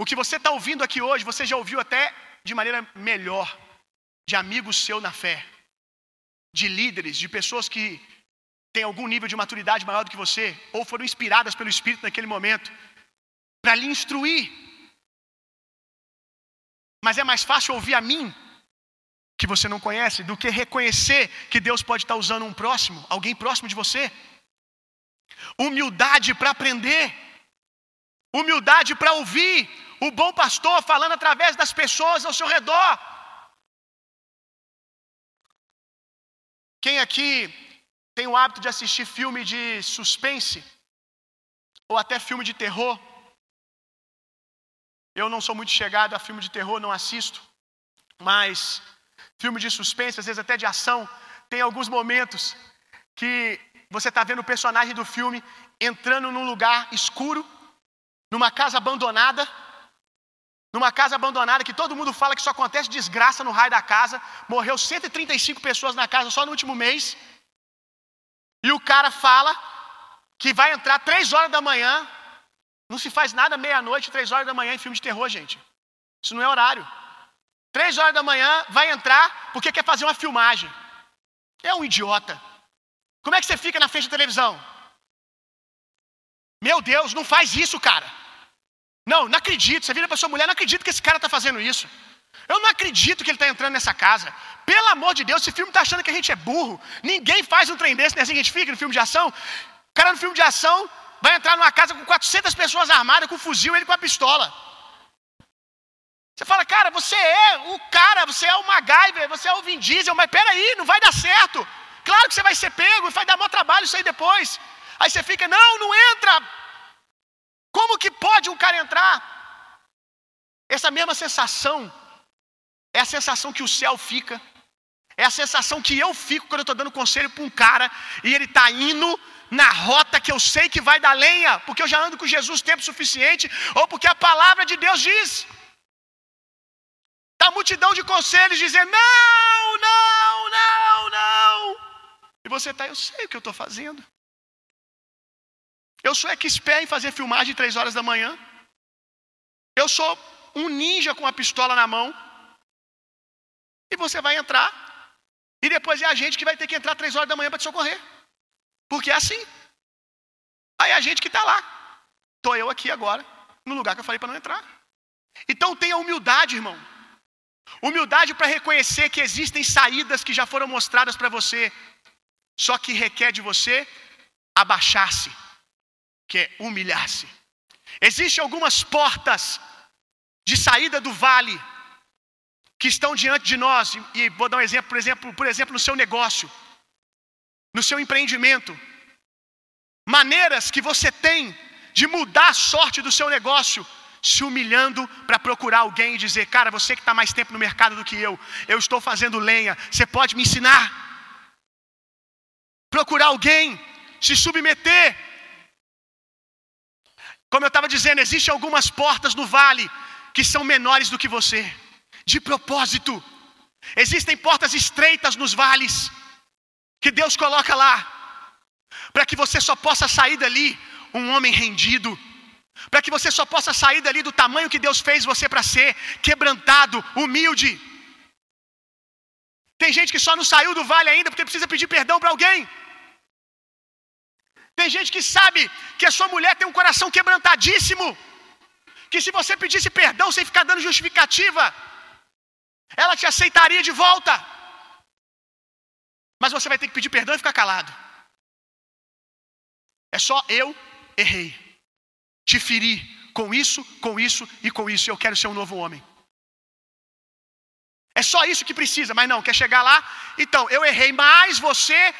o que você está ouvindo aqui hoje, você já ouviu até de maneira melhor, de amigos seu na fé, de líderes, de pessoas que têm algum nível de maturidade maior do que você, ou foram inspiradas pelo Espírito naquele momento, para lhe instruir. Mas é mais fácil ouvir a mim, que você não conhece, do que reconhecer que Deus pode estar usando um próximo, alguém próximo de você. Humildade para aprender, humildade para ouvir, o bom pastor falando através das pessoas ao seu redor. Quem aqui tem o hábito de assistir filme de suspense? Ou até filme de terror? Eu não sou muito chegado a filme de terror, não assisto. Mas filme de suspense, às vezes até de ação, tem alguns momentos que você está vendo o personagem do filme entrando num lugar escuro, numa casa abandonada, numa casa abandonada que todo mundo fala que só acontece desgraça no raio da casa. Morreu 135 pessoas na casa só no último mês. E o cara fala que vai entrar três horas da manhã. Não se faz nada meia-noite, três horas da manhã em filme de terror, gente. Isso não é horário. Três horas da manhã vai entrar porque quer fazer uma filmagem. É um idiota. Como é que você fica na frente da televisão? Meu Deus, não faz isso, cara. Não, não acredito. Você vira para sua mulher, não acredito que esse cara está fazendo isso. Eu não acredito que ele está entrando nessa casa. Pelo amor de Deus, esse filme está achando que a gente é burro. Ninguém faz um trem desse, né? Assim que a gente fica no filme de ação. O cara no filme de ação vai entrar numa casa com 400 pessoas armadas, com um fuzil, ele com a pistola. Você fala, cara, você é o cara, você é o MacGyver, você é o Vin Diesel, mas peraí, não vai dar certo. Claro que você vai ser pego, vai dar maior trabalho isso aí depois. Aí você fica, não, não entra. Como que pode um cara entrar? Essa mesma sensação é a sensação que o céu fica. É a sensação que eu fico quando eu estou dando conselho para um cara e ele está indo na rota que eu sei que vai dar lenha, porque eu já ando com Jesus tempo suficiente, ou porque a palavra de Deus diz. Está multidão de conselhos dizendo: não, não, não, não. E você está, eu sei o que eu estou fazendo. Eu sou expert em fazer filmagem três horas da manhã. Eu sou um ninja com a pistola na mão. E você vai entrar. E depois é a gente que vai ter que entrar três horas da manhã para te socorrer. Porque é assim. Aí é a gente que está lá. Estou eu aqui agora, no lugar que eu falei para não entrar. Então tenha humildade, irmão. Humildade para reconhecer que existem saídas que já foram mostradas para você. Só que requer de você abaixar-se que é humilhar-se. Existem algumas portas de saída do vale que estão diante de nós, e vou dar um exemplo, por exemplo, por exemplo, no seu negócio, no seu empreendimento. Maneiras que você tem de mudar a sorte do seu negócio, se humilhando para procurar alguém e dizer: Cara, você que está mais tempo no mercado do que eu, eu estou fazendo lenha, você pode me ensinar? Procurar alguém, se submeter como eu estava dizendo, existem algumas portas no vale que são menores do que você, de propósito. Existem portas estreitas nos vales que Deus coloca lá, para que você só possa sair dali um homem rendido, para que você só possa sair dali do tamanho que Deus fez você para ser, quebrantado, humilde. Tem gente que só não saiu do vale ainda porque precisa pedir perdão para alguém. Tem gente que sabe que a sua mulher tem um coração quebrantadíssimo. Que se você pedisse perdão sem ficar dando justificativa, ela te aceitaria de volta. Mas você vai ter que pedir perdão e ficar calado. É só eu errei. Te feri com isso, com isso e com isso. Eu quero ser um novo homem. É só isso que precisa, mas não, quer chegar lá? Então, eu errei, mas você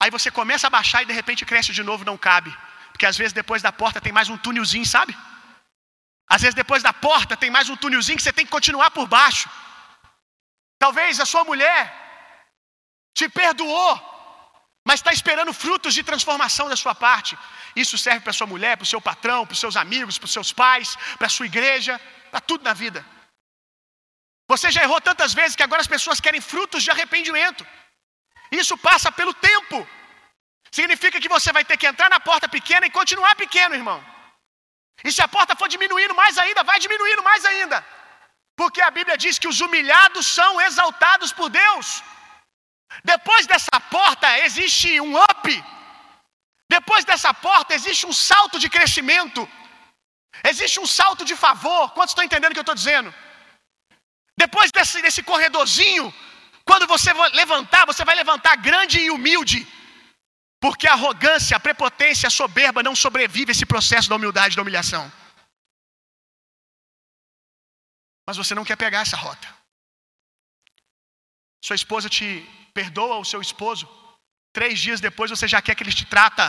Aí você começa a baixar e de repente cresce de novo, não cabe. Porque às vezes depois da porta tem mais um túnelzinho, sabe? Às vezes depois da porta tem mais um túnelzinho que você tem que continuar por baixo. Talvez a sua mulher te perdoou, mas está esperando frutos de transformação da sua parte. Isso serve para sua mulher, para o seu patrão, para os seus amigos, para os seus pais, para a sua igreja, para tudo na vida. Você já errou tantas vezes que agora as pessoas querem frutos de arrependimento. Isso passa pelo tempo. Significa que você vai ter que entrar na porta pequena e continuar pequeno, irmão. E se a porta for diminuindo mais ainda, vai diminuindo mais ainda. Porque a Bíblia diz que os humilhados são exaltados por Deus. Depois dessa porta existe um up. Depois dessa porta existe um salto de crescimento. Existe um salto de favor. Quantos estão entendendo o que eu estou dizendo? Depois desse, desse corredorzinho, quando você levantar, você vai levantar grande e humilde. Porque a arrogância, a prepotência, a soberba não sobrevive esse processo da humildade, da humilhação. Mas você não quer pegar essa rota. Sua esposa te perdoa o seu esposo. Três dias depois você já quer que ele te trata.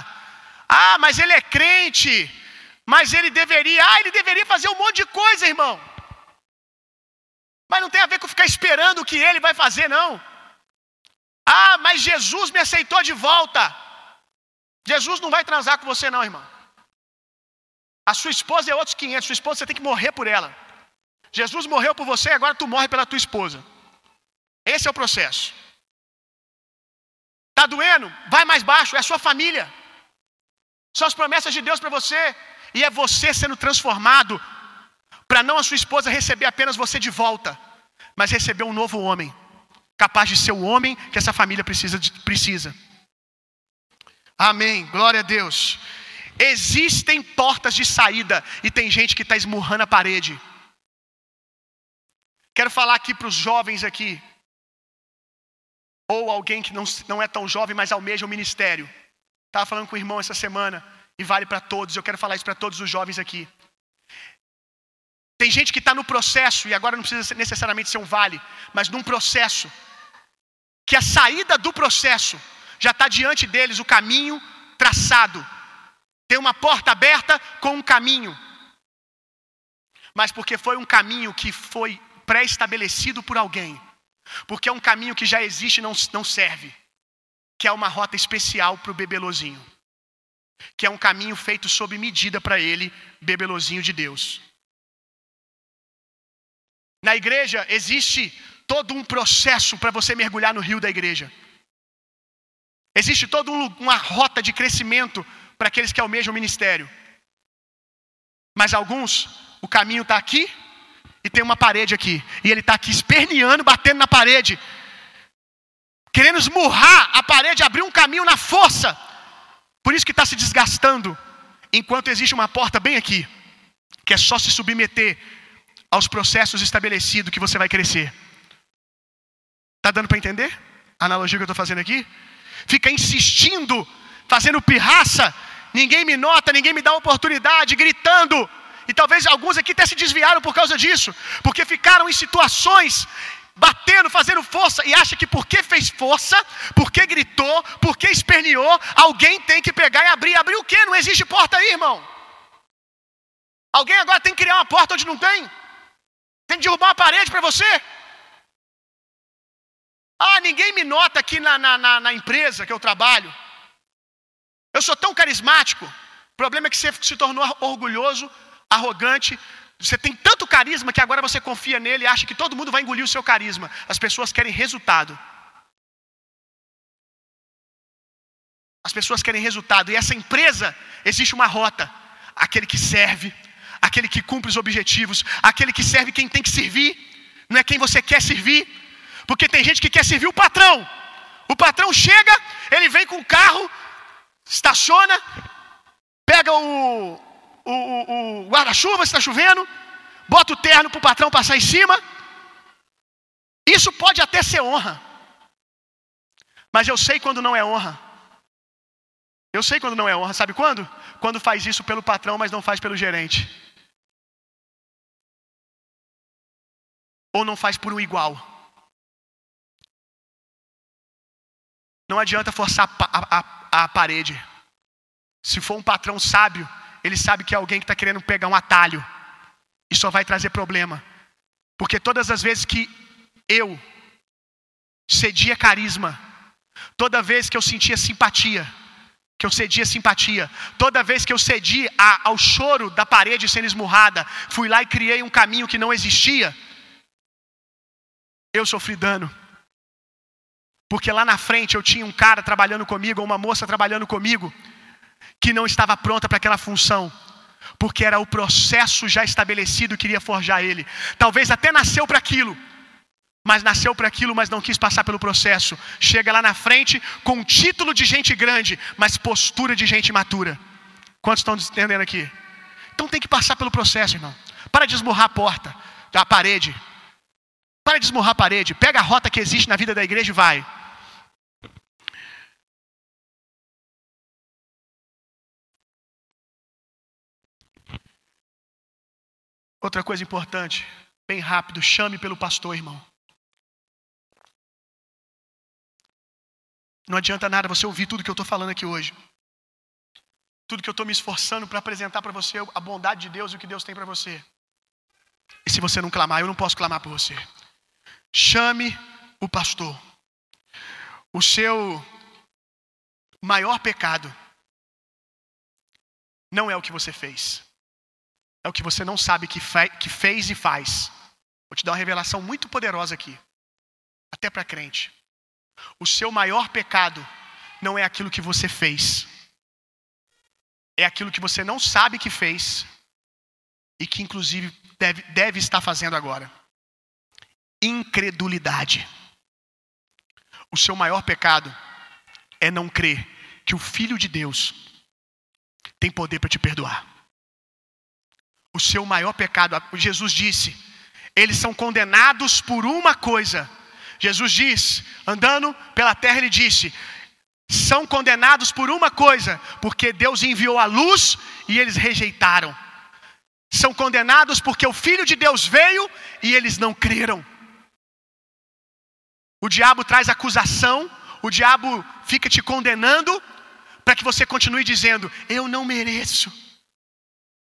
Ah, mas ele é crente. Mas ele deveria. Ah, ele deveria fazer um monte de coisa, irmão. Mas não tem a ver com ficar esperando o que ele vai fazer, não. Ah, mas Jesus me aceitou de volta. Jesus não vai transar com você, não, irmão. A sua esposa é outros 500. Sua esposa você tem que morrer por ela. Jesus morreu por você, agora tu morre pela tua esposa. Esse é o processo. Tá doendo? Vai mais baixo, é a sua família. São as promessas de Deus para você e é você sendo transformado para não a sua esposa receber apenas você de volta, mas receber um novo homem, capaz de ser o homem que essa família precisa. precisa. Amém. Glória a Deus. Existem portas de saída e tem gente que está esmurrando a parede. Quero falar aqui para os jovens aqui, ou alguém que não, não é tão jovem, mas almeja o ministério. Estava falando com o irmão essa semana, e vale para todos, eu quero falar isso para todos os jovens aqui. Tem gente que está no processo, e agora não precisa necessariamente ser um vale, mas num processo, que a saída do processo já está diante deles o caminho traçado. Tem uma porta aberta com um caminho. Mas porque foi um caminho que foi pré-estabelecido por alguém. Porque é um caminho que já existe e não, não serve. Que é uma rota especial para o bebelozinho. Que é um caminho feito sob medida para ele, bebelozinho de Deus. Na igreja existe todo um processo para você mergulhar no rio da igreja. Existe toda um, uma rota de crescimento para aqueles que almejam o ministério. Mas alguns, o caminho está aqui e tem uma parede aqui. E ele está aqui esperneando, batendo na parede. Querendo esmurrar a parede, abrir um caminho na força. Por isso que está se desgastando. Enquanto existe uma porta bem aqui. Que é só se submeter aos processos estabelecidos que você vai crescer. Está dando para entender a analogia que eu estou fazendo aqui? Fica insistindo, fazendo pirraça, ninguém me nota, ninguém me dá oportunidade, gritando. E talvez alguns aqui até se desviaram por causa disso, porque ficaram em situações batendo, fazendo força, e acha que porque fez força, porque gritou, porque esperneou, alguém tem que pegar e abrir. Abrir o quê? Não existe porta aí, irmão. Alguém agora tem que criar uma porta onde não tem? Tem que derrubar uma parede para você? Ah, ninguém me nota aqui na, na, na, na empresa que eu trabalho. Eu sou tão carismático. O problema é que você se tornou orgulhoso, arrogante. Você tem tanto carisma que agora você confia nele e acha que todo mundo vai engolir o seu carisma. As pessoas querem resultado. As pessoas querem resultado. E essa empresa existe uma rota. Aquele que serve, aquele que cumpre os objetivos, aquele que serve quem tem que servir, não é quem você quer servir. Porque tem gente que quer servir o patrão. O patrão chega, ele vem com o carro, estaciona, pega o, o, o, o guarda-chuva, se está chovendo, bota o terno para o patrão passar em cima. Isso pode até ser honra. Mas eu sei quando não é honra. Eu sei quando não é honra. Sabe quando? Quando faz isso pelo patrão, mas não faz pelo gerente. Ou não faz por um igual. Não adianta forçar a, a, a, parede. Se for um patrão sábio, ele sabe que é alguém que está querendo pegar um atalho. E só vai trazer problema. Porque todas as vezes que eu cedia carisma, toda vez que eu sentia simpatia, que eu cedia simpatia, toda vez que eu cedi a, ao choro da parede sendo esmurrada, fui lá e criei um caminho que não existia, eu sofri dano. Porque lá na frente eu tinha um cara trabalhando comigo, ou uma moça trabalhando comigo, que não estava pronta para aquela função. Porque era o processo já estabelecido que queria forjar ele. Talvez até nasceu para aquilo, mas nasceu para aquilo, mas não quis passar pelo processo. Chega lá na frente com título de gente grande, mas postura de gente imatura. Quantos estão entendendo aqui? Então tem que passar pelo processo, irmão. Para de esmurrar a porta, a parede. Para de esmurrar a parede. Pega a rota que existe na vida da igreja e vai. Outra coisa importante, bem rápido, chame pelo pastor, irmão. Não adianta nada você ouvir tudo que eu estou falando aqui hoje. Tudo que eu estou me esforçando para apresentar para você a bondade de Deus e o que Deus tem para você. E se você não clamar, eu não posso clamar por você. Chame o pastor. O seu maior pecado não é o que você fez. é o que você não sabe que, que fez e faz. Vou te dar uma revelação muito poderosa aqui, até para crente. O seu maior pecado não é aquilo que você fez, é aquilo que você não sabe que fez e que, inclusive, deve, deve estar fazendo agora. Incredulidade. O seu maior pecado é não crer que o Filho de Deus tem poder para te perdoar. O seu maior pecado, Jesus disse, eles são condenados por uma coisa. Jesus diz, andando pela terra, ele disse: são condenados por uma coisa, porque Deus enviou a luz e eles rejeitaram. São condenados porque o Filho de Deus veio e eles não creram. O diabo traz acusação, o diabo fica te condenando para que você continue dizendo: Eu não mereço.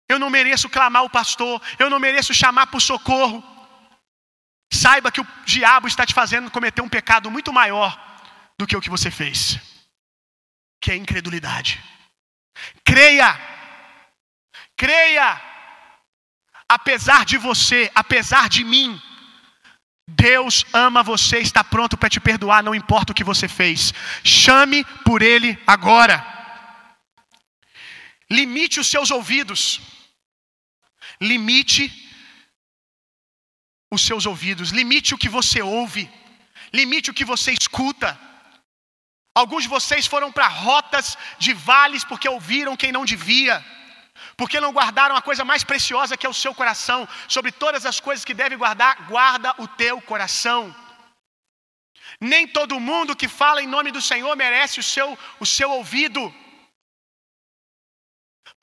Eu não mereço clamar o pastor, eu não mereço chamar por socorro. Saiba que o diabo está te fazendo cometer um pecado muito maior do que o que você fez, que é incredulidade. Creia, creia, apesar de você, apesar de mim, Deus ama você, está pronto para te perdoar, não importa o que você fez. Chame por Ele agora. Limite os seus ouvidos. Limite os seus ouvidos, limite o que você ouve, limite o que você escuta. Alguns de vocês foram para rotas de vales porque ouviram quem não devia, porque não guardaram a coisa mais preciosa que é o seu coração. Sobre todas as coisas que deve guardar, guarda o teu coração. Nem todo mundo que fala em nome do Senhor merece o seu, o seu ouvido.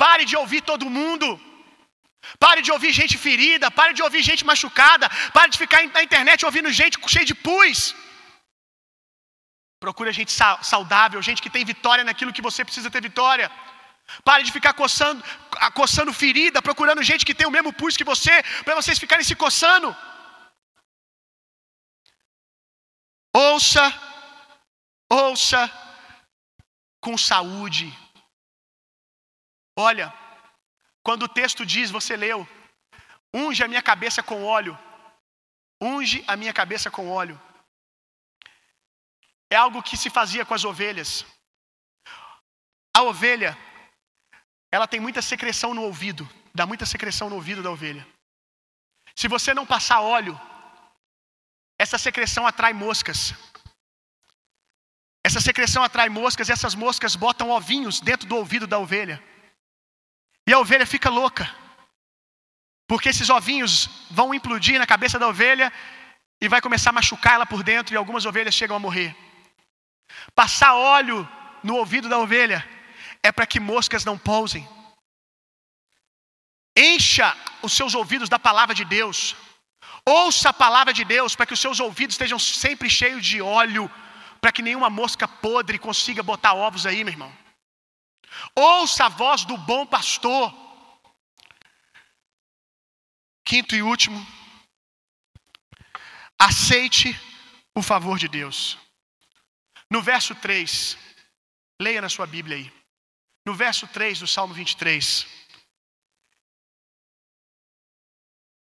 Pare de ouvir todo mundo. Pare de ouvir gente ferida, pare de ouvir gente machucada, pare de ficar na internet ouvindo gente cheia de pus. Procure gente saudável, gente que tem vitória naquilo que você precisa ter vitória. Pare de ficar coçando, coçando ferida, procurando gente que tem o mesmo pus que você, para vocês ficarem se coçando. Ouça, ouça com saúde. Olha, quando o texto diz, você leu, unge a minha cabeça com óleo, unge a minha cabeça com óleo. É algo que se fazia com as ovelhas. A ovelha, ela tem muita secreção no ouvido, dá muita secreção no ouvido da ovelha. Se você não passar óleo, essa secreção atrai moscas. Essa secreção atrai moscas e essas moscas botam ovinhos dentro do ouvido da ovelha. E a ovelha fica louca. Porque esses ovinhos vão implodir na cabeça da ovelha e vai começar a machucar ela por dentro e algumas ovelhas chegam a morrer. Passar óleo no ouvido da ovelha é para que moscas não pousem. Encha os seus ouvidos da palavra de Deus. Ouça a palavra de Deus para que os seus ouvidos estejam sempre cheios de óleo, para que nenhuma mosca podre consiga botar ovos aí, meu irmão. Ouça a voz do bom pastor. Quinto e último, aceite o favor de Deus. No verso 3, leia na sua Bíblia aí. No verso 3 do Salmo 23,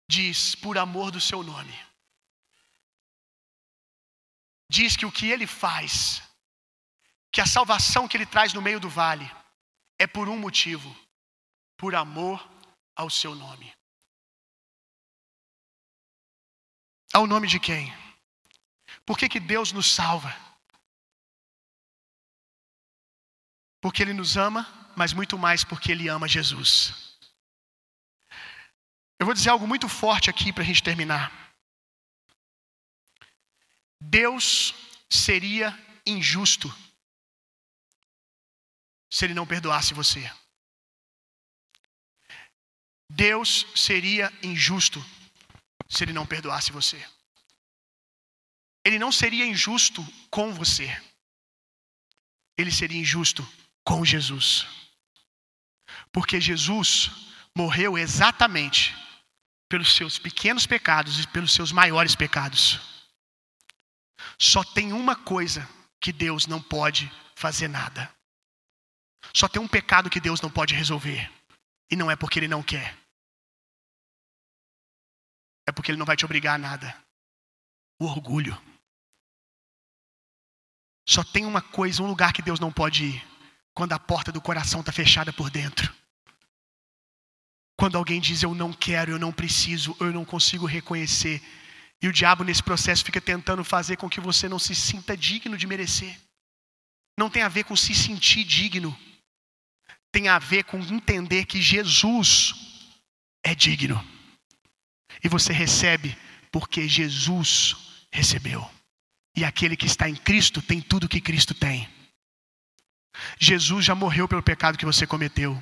diz: Por amor do seu nome. Diz que o que ele faz, que a salvação que ele traz no meio do vale, é por um motivo: por amor ao seu nome. Ao nome de quem? Por que, que Deus nos salva? Porque Ele nos ama, mas muito mais porque Ele ama Jesus. Eu vou dizer algo muito forte aqui para a gente terminar. Deus seria injusto se ele não perdoasse você. Deus seria injusto se ele não perdoasse você. Ele não seria injusto com você. Ele seria injusto com Jesus. Porque Jesus morreu exatamente pelos seus pequenos pecados e pelos seus maiores pecados. Só tem uma coisa que Deus não pode fazer nada. Só tem um pecado que Deus não pode resolver. E não é porque Ele não quer. porque Ele não vai te obrigar a nada. O orgulho. Só tem uma coisa, um lugar que Deus não pode ir: quando a porta do coração está fechada por dentro. Quando alguém diz eu não quero, eu não preciso, eu não consigo reconhecer. E o diabo nesse processo fica tentando fazer com que você não se sinta digno de merecer. Não tem a ver com se sentir digno. Tem a ver com entender que Jesus é digno. E você recebe porque Jesus recebeu. E aquele que está em Cristo tem tudo que Cristo tem. Jesus já morreu pelo pecado que você cometeu.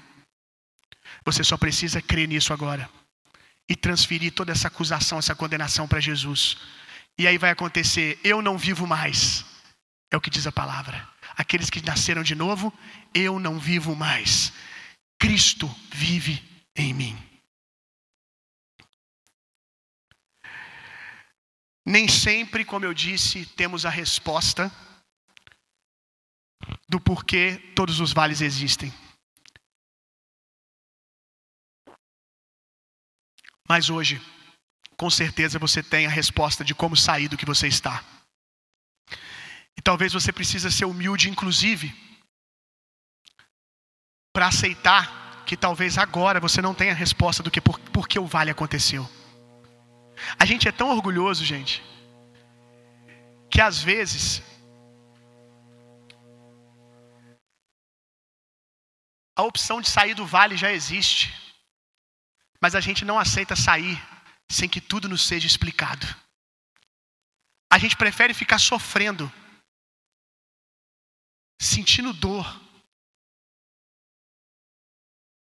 Você só precisa crer nisso agora e transferir toda essa acusação, essa condenação para Jesus. E aí vai acontecer: eu não vivo mais. É o que diz a palavra. Aqueles que nasceram de novo, eu não vivo mais. Cristo vive em mim. Nem sempre, como eu disse, temos a resposta do porquê todos os vales existem. Mas hoje, com certeza você tem a resposta de como sair do que você está. E talvez você precisa ser humilde, inclusive, para aceitar que talvez agora você não tenha a resposta do que por, por que o vale aconteceu. A gente é tão orgulhoso, gente, que às vezes a opção de sair do vale já existe. Mas a gente não aceita sair sem que tudo nos seja explicado. A gente prefere ficar sofrendo, sentindo dor,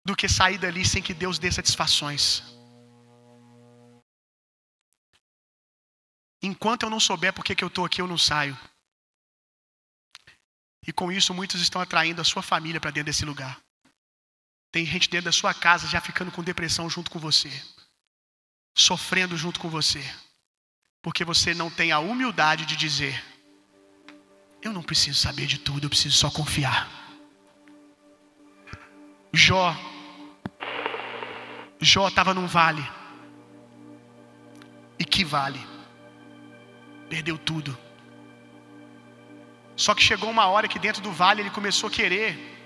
do que sair dali sem que Deus dê satisfações. Enquanto eu não souber por que eu estou aqui, eu não saio. E com isso, muitos estão atraindo a sua família para dentro desse lugar. Tem gente dentro da sua casa já ficando com depressão junto com você, sofrendo junto com você, porque você não tem a humildade de dizer: Eu não preciso saber de tudo, eu preciso só confiar. Jó, Jó estava num vale, e que vale? Perdeu tudo. Só que chegou uma hora que dentro do vale ele começou a querer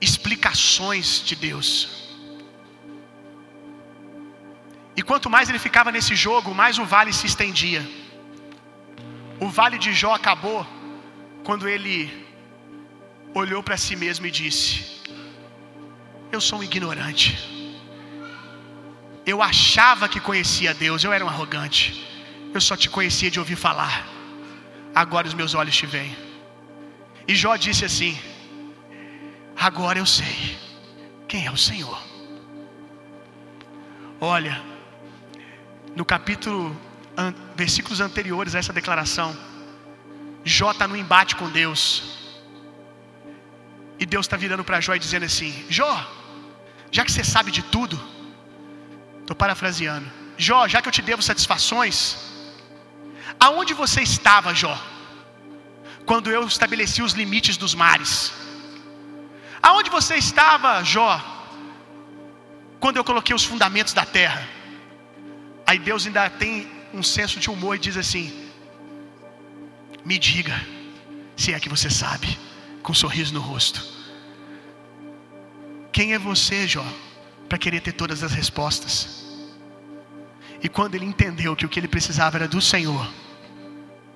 explicações de Deus. E quanto mais ele ficava nesse jogo, mais o vale se estendia. O vale de Jó acabou quando ele olhou para si mesmo e disse: Eu sou um ignorante. Eu achava que conhecia Deus, eu era um arrogante. Eu só te conhecia de ouvir falar. Agora os meus olhos te veem. E Jó disse assim: Agora eu sei quem é o Senhor. Olha, no capítulo, versículos anteriores a essa declaração, Jó está no embate com Deus. E Deus está virando para Jó e dizendo assim: Jó, já que você sabe de tudo, estou parafraseando, Jó, já que eu te devo satisfações, aonde você estava, Jó, quando eu estabeleci os limites dos mares? Aonde você estava, Jó, quando eu coloquei os fundamentos da terra? Aí Deus ainda tem um senso de humor e diz assim: Me diga, se é que você sabe, com um sorriso no rosto. Quem é você, Jó, para querer ter todas as respostas? E quando ele entendeu que o que ele precisava era do Senhor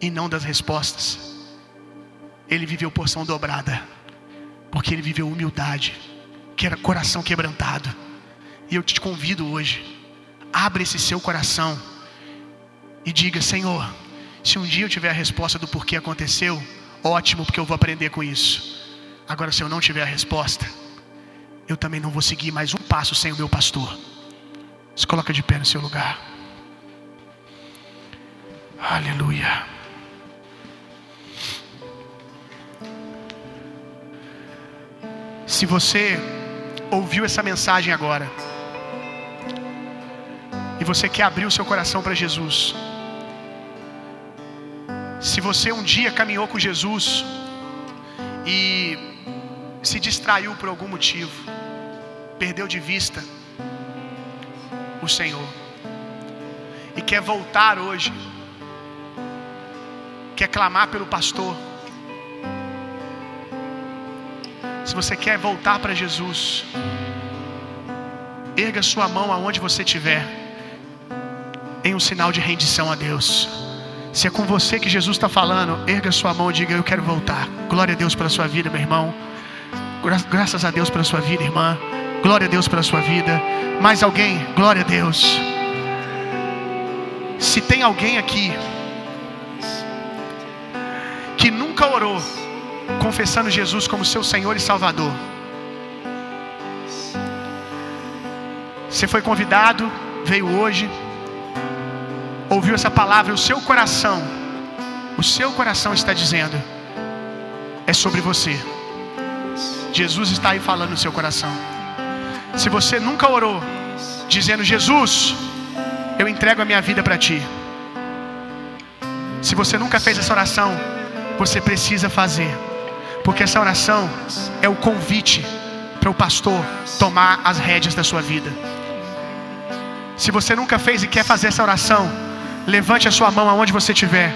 e não das respostas, ele viveu porção dobrada porque ele viveu humildade, que era coração quebrantado. E eu te convido hoje, abre esse seu coração e diga: Senhor, se um dia eu tiver a resposta do porquê aconteceu, ótimo, porque eu vou aprender com isso. Agora, se eu não tiver a resposta, eu também não vou seguir mais um passo sem o meu pastor. Se coloca de pé no seu lugar. Aleluia. Se você ouviu essa mensagem agora, e você quer abrir o seu coração para Jesus, se você um dia caminhou com Jesus e se distraiu por algum motivo, perdeu de vista o Senhor, e quer voltar hoje, quer clamar pelo pastor, se você quer voltar para Jesus, erga sua mão aonde você estiver, em um sinal de rendição a Deus. Se é com você que Jesus está falando, erga sua mão e diga: Eu quero voltar. Glória a Deus pela sua vida, meu irmão. Graças a Deus pela sua vida, irmã. Glória a Deus pela sua vida. Mais alguém? Glória a Deus. Se tem alguém aqui que nunca orou, confessando Jesus como seu Senhor e Salvador, você foi convidado, veio hoje, ouviu essa palavra, o seu coração, o seu coração está dizendo, é sobre você. Jesus está aí falando no seu coração. Se você nunca orou, dizendo: Jesus, eu entrego a minha vida para ti. Se você nunca fez essa oração, você precisa fazer, porque essa oração é o convite para o pastor tomar as rédeas da sua vida. Se você nunca fez e quer fazer essa oração, levante a sua mão aonde você estiver.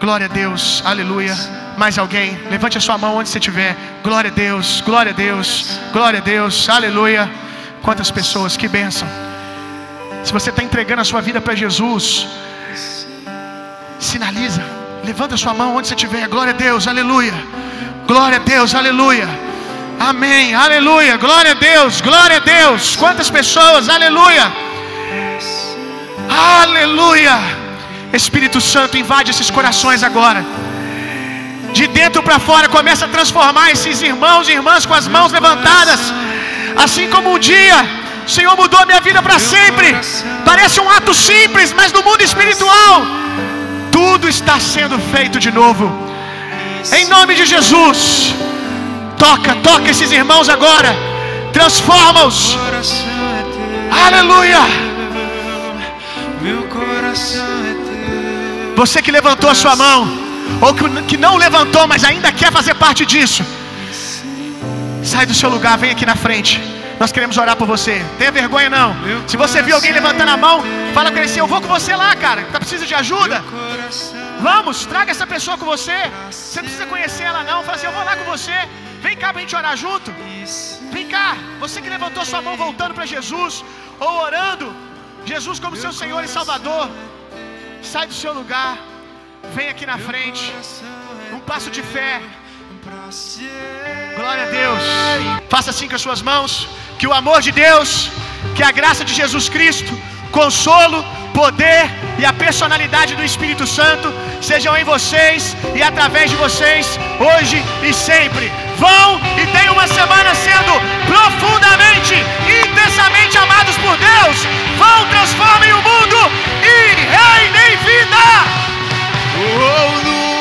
Glória a Deus, aleluia. Mais alguém? Levante a sua mão onde você estiver. Glória a Deus, glória a Deus, glória a Deus, aleluia. Quantas pessoas, que bênção. Se você está entregando a sua vida para Jesus, sinaliza, levanta sua mão onde você estiver. Glória a Deus, aleluia. Glória a Deus, aleluia. Amém, aleluia. Glória a Deus, glória a Deus. Quantas pessoas, aleluia. Aleluia. Espírito Santo invade esses corações agora. De dentro para fora começa a transformar esses irmãos e irmãs com as mãos levantadas. Assim como um dia o Senhor mudou a minha vida para sempre. Parece um ato simples, mas no mundo espiritual tudo está sendo feito de novo. Em nome de Jesus. Toca, toca esses irmãos agora. Transforma-os. Aleluia. Você que levantou a sua mão, ou que não levantou, mas ainda quer fazer parte disso, sai do seu lugar, vem aqui na frente. Nós queremos orar por você. Tenha vergonha não. Se você viu alguém levantando a mão, fala com ele assim: Eu vou com você lá, cara. Tá precisa de ajuda? Vamos, traga essa pessoa com você. Você não precisa conhecer ela não. Fala assim: Eu vou lá com você. Vem cá pra gente orar junto. Vem cá. Você que levantou sua mão voltando para Jesus ou orando Jesus como seu Senhor e Salvador. Sai do seu lugar. Vem aqui na frente. Um passo de fé. Glória a Deus. Faça assim com as suas mãos. Que o amor de Deus, que a graça de Jesus Cristo, consolo, poder e a personalidade do Espírito Santo sejam em vocês e através de vocês, hoje e sempre. Vão e tenham uma semana sendo profundamente, intensamente amados por Deus. Vão, transformem o mundo e reinem vida. Oh,